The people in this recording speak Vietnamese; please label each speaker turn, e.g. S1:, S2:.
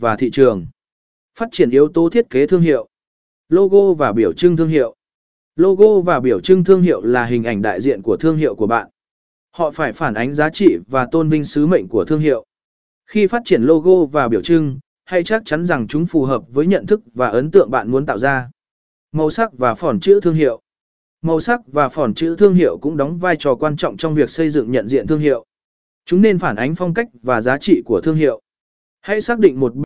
S1: và thị trường. Phát triển yếu tố thiết kế thương hiệu. Logo và biểu trưng thương hiệu. Logo và biểu trưng thương hiệu là hình ảnh đại diện của thương hiệu của bạn. Họ phải phản ánh giá trị và tôn vinh sứ mệnh của thương hiệu. Khi phát triển logo và biểu trưng, hãy chắc chắn rằng chúng phù hợp với nhận thức và ấn tượng bạn muốn tạo ra. Màu sắc và phỏn chữ thương hiệu. Màu sắc và phỏn chữ thương hiệu cũng đóng vai trò quan trọng trong việc xây dựng nhận diện thương hiệu. Chúng nên phản ánh phong cách và giá trị của thương hiệu. Hãy xác định một